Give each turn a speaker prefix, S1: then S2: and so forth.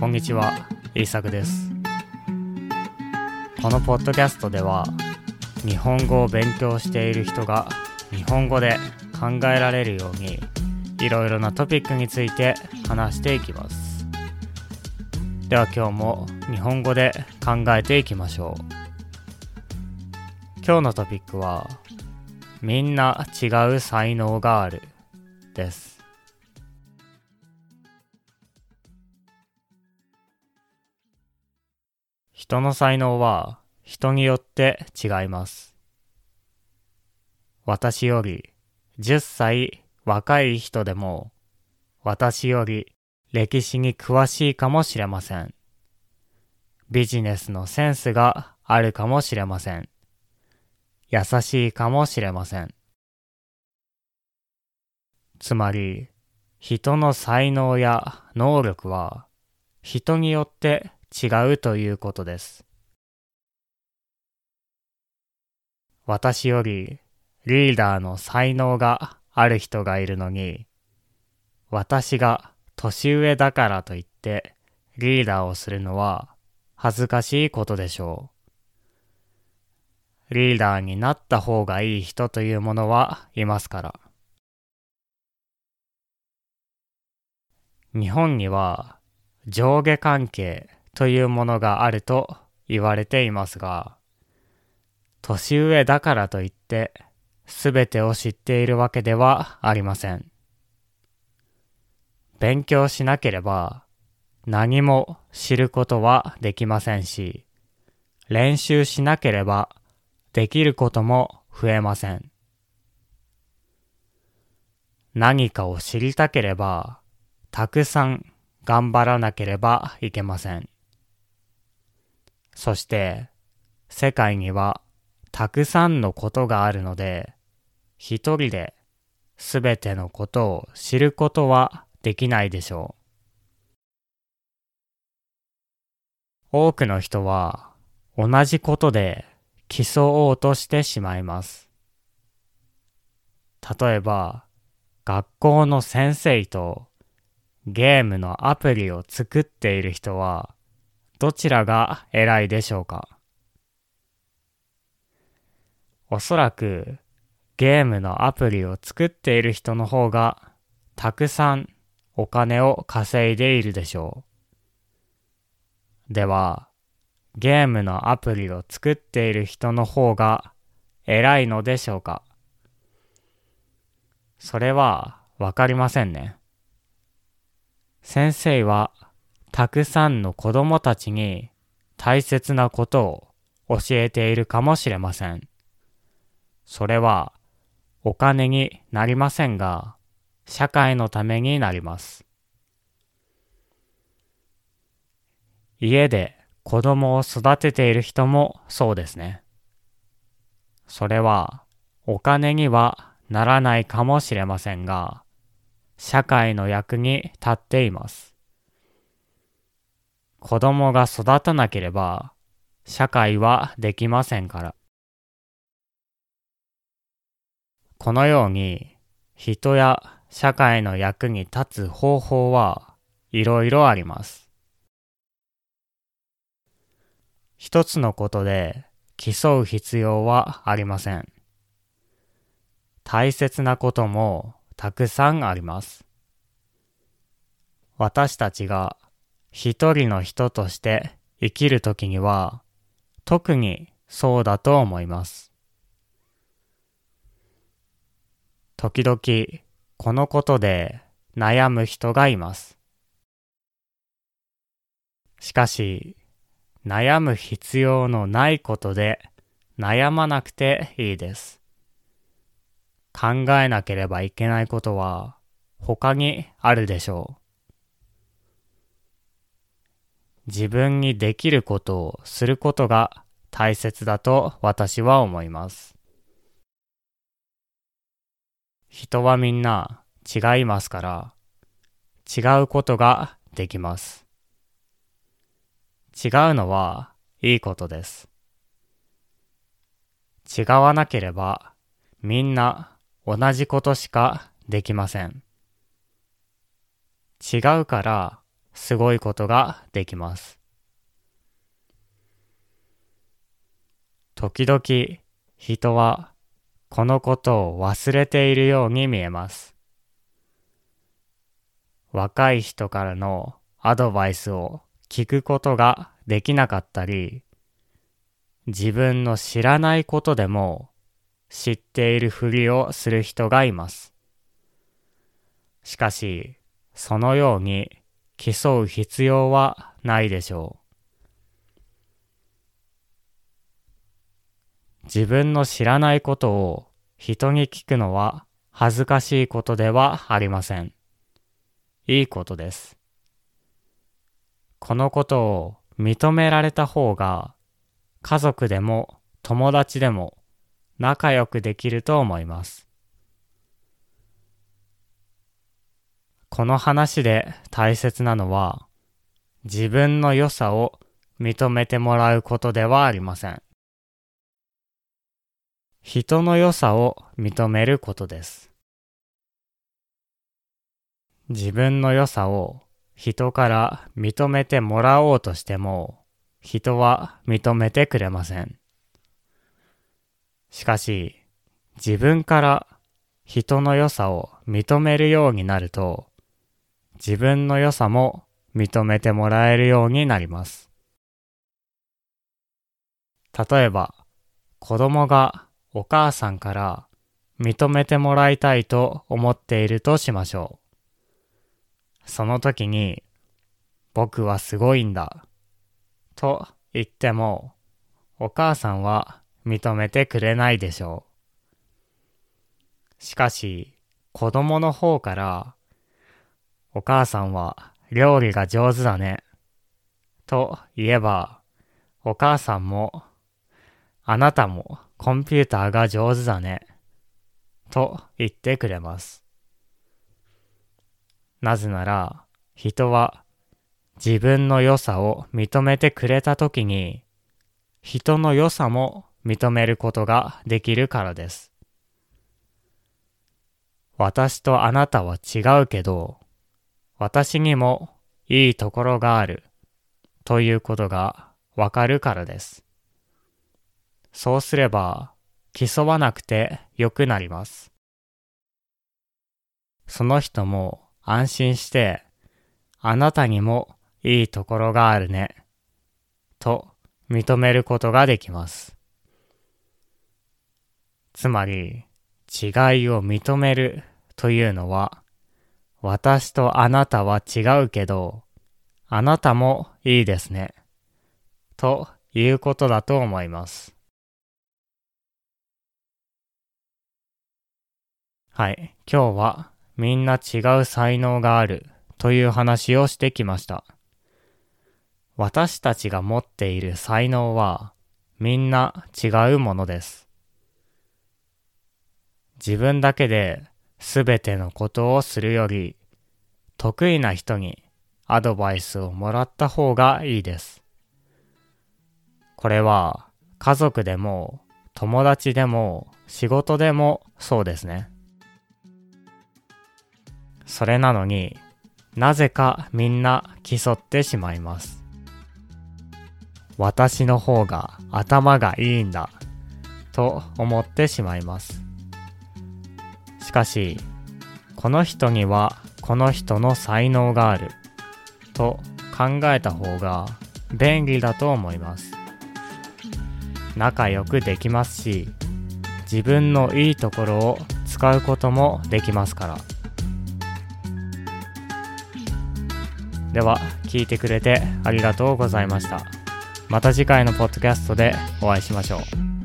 S1: こんにちは、イーサクです。このポッドキャストでは、日本語を勉強している人が日本語で考えられるように、いろいろなトピックについて話していきます。では今日も日本語で考えていきましょう。今日のトピックは、みんな違う才能があるです。人の才能は人によって違います。私より10歳若い人でも私より歴史に詳しいかもしれません。ビジネスのセンスがあるかもしれません。優しいかもしれません。つまり、人の才能や能力は人によって違うということです。私よりリーダーの才能がある人がいるのに、私が年上だからといってリーダーをするのは恥ずかしいことでしょう。リーダーになった方がいい人というものはいますから。日本には上下関係というものがあると言われていますが、年上だからといって全てを知っているわけではありません。勉強しなければ何も知ることはできませんし、練習しなければできることも増えません。何かを知りたければ、たくさん頑張らなければいけません。そして、世界にはたくさんのことがあるので、一人ですべてのことを知ることはできないでしょう。多くの人は同じことで競おうとしてしまいます。例えば、学校の先生とゲームのアプリを作っている人はどちらが偉いでしょうか？おそらくゲームのアプリを作っている人の方がたくさんお金を稼いでいるでしょう。では、ゲームのアプリを作っている人の方が偉いのでしょうか？それはわかりませんね。先生はたくさんの子供たちに大切なことを教えているかもしれません。それはお金になりませんが、社会のためになります。家で子供を育てている人もそうですね。それはお金にはならないかもしれませんが、社会の役に立っています。子供が育たなければ、社会はできませんから。このように、人や社会の役に立つ方法はいろいろあります。一つのことで競う必要はありません。大切なこともたくさんあります。私たちが一人の人として生きるときには特にそうだと思います。時々このことで悩む人がいます。しかし悩む必要のないことで悩まなくていいです。考えなければいけないことは他にあるでしょう。自分にできることをすることが大切だと私は思います。人はみんな違いますから、違うことができます。違うのはいいことです。違わなければみんな同じことしかできません。違うからすごいことができます。時々人はこのことを忘れているように見えます。若い人からのアドバイスを聞くことができなかったり、自分の知らないことでも知っているふりをする人がいます。しかし、そのように競う必要はないでしょう。自分の知らないことを人に聞くのは恥ずかしいことではありません。いいことです。このことを認められた方が家族でも友達でも仲良くできると思います。この話で大切なのは自分の良さを認めてもらうことではありません。人の良さを認めることです。自分の良さを人から認めてもらおうとしても、人は認めてくれません。しかし、自分から人の良さを認めるようになると、自分の良さも認めてもらえるようになります。例えば、子供がお母さんから認めてもらいたいと思っているとしましょう。その時に、僕はすごいんだ、と言っても、お母さんは認めてくれないでしょう。しかし、子供の方から、お母さんは料理が上手だね、と言えば、お母さんも、あなたもコンピューターが上手だね、と言ってくれます。なぜなら、人は自分の良さを認めてくれたときに、人の良さも認めることができるからです。私とあなたは違うけど、私にもいいところがあるということがわかるからです。そうすれば競わなくてよくなります。その人も安心して、あなたにもいいところがあるね、と認めることができます。つまり、違いを認めるというのは、私とあなたは違うけど、あなたもいいですね、ということだと思います。はい、今日はみんな違う才能があるという話をしてきました。私たちが持っている才能はみんな違うものです。自分だけで全てのことをするより得意な人にアドバイスをもらった方がいいです。これは家族でも友達でも仕事でもそうですね。それなのになぜかみんな競ってしまいます。私の方が頭がいいんだと思ってしまいます。しかし、この人にはこの人の才能があると考えた方が便利だと思います。仲良くできますし、自分のいいところを使うこともできますから。では、聞いてくれてありがとうございました。また次回のポッドキャストでお会いしましょう。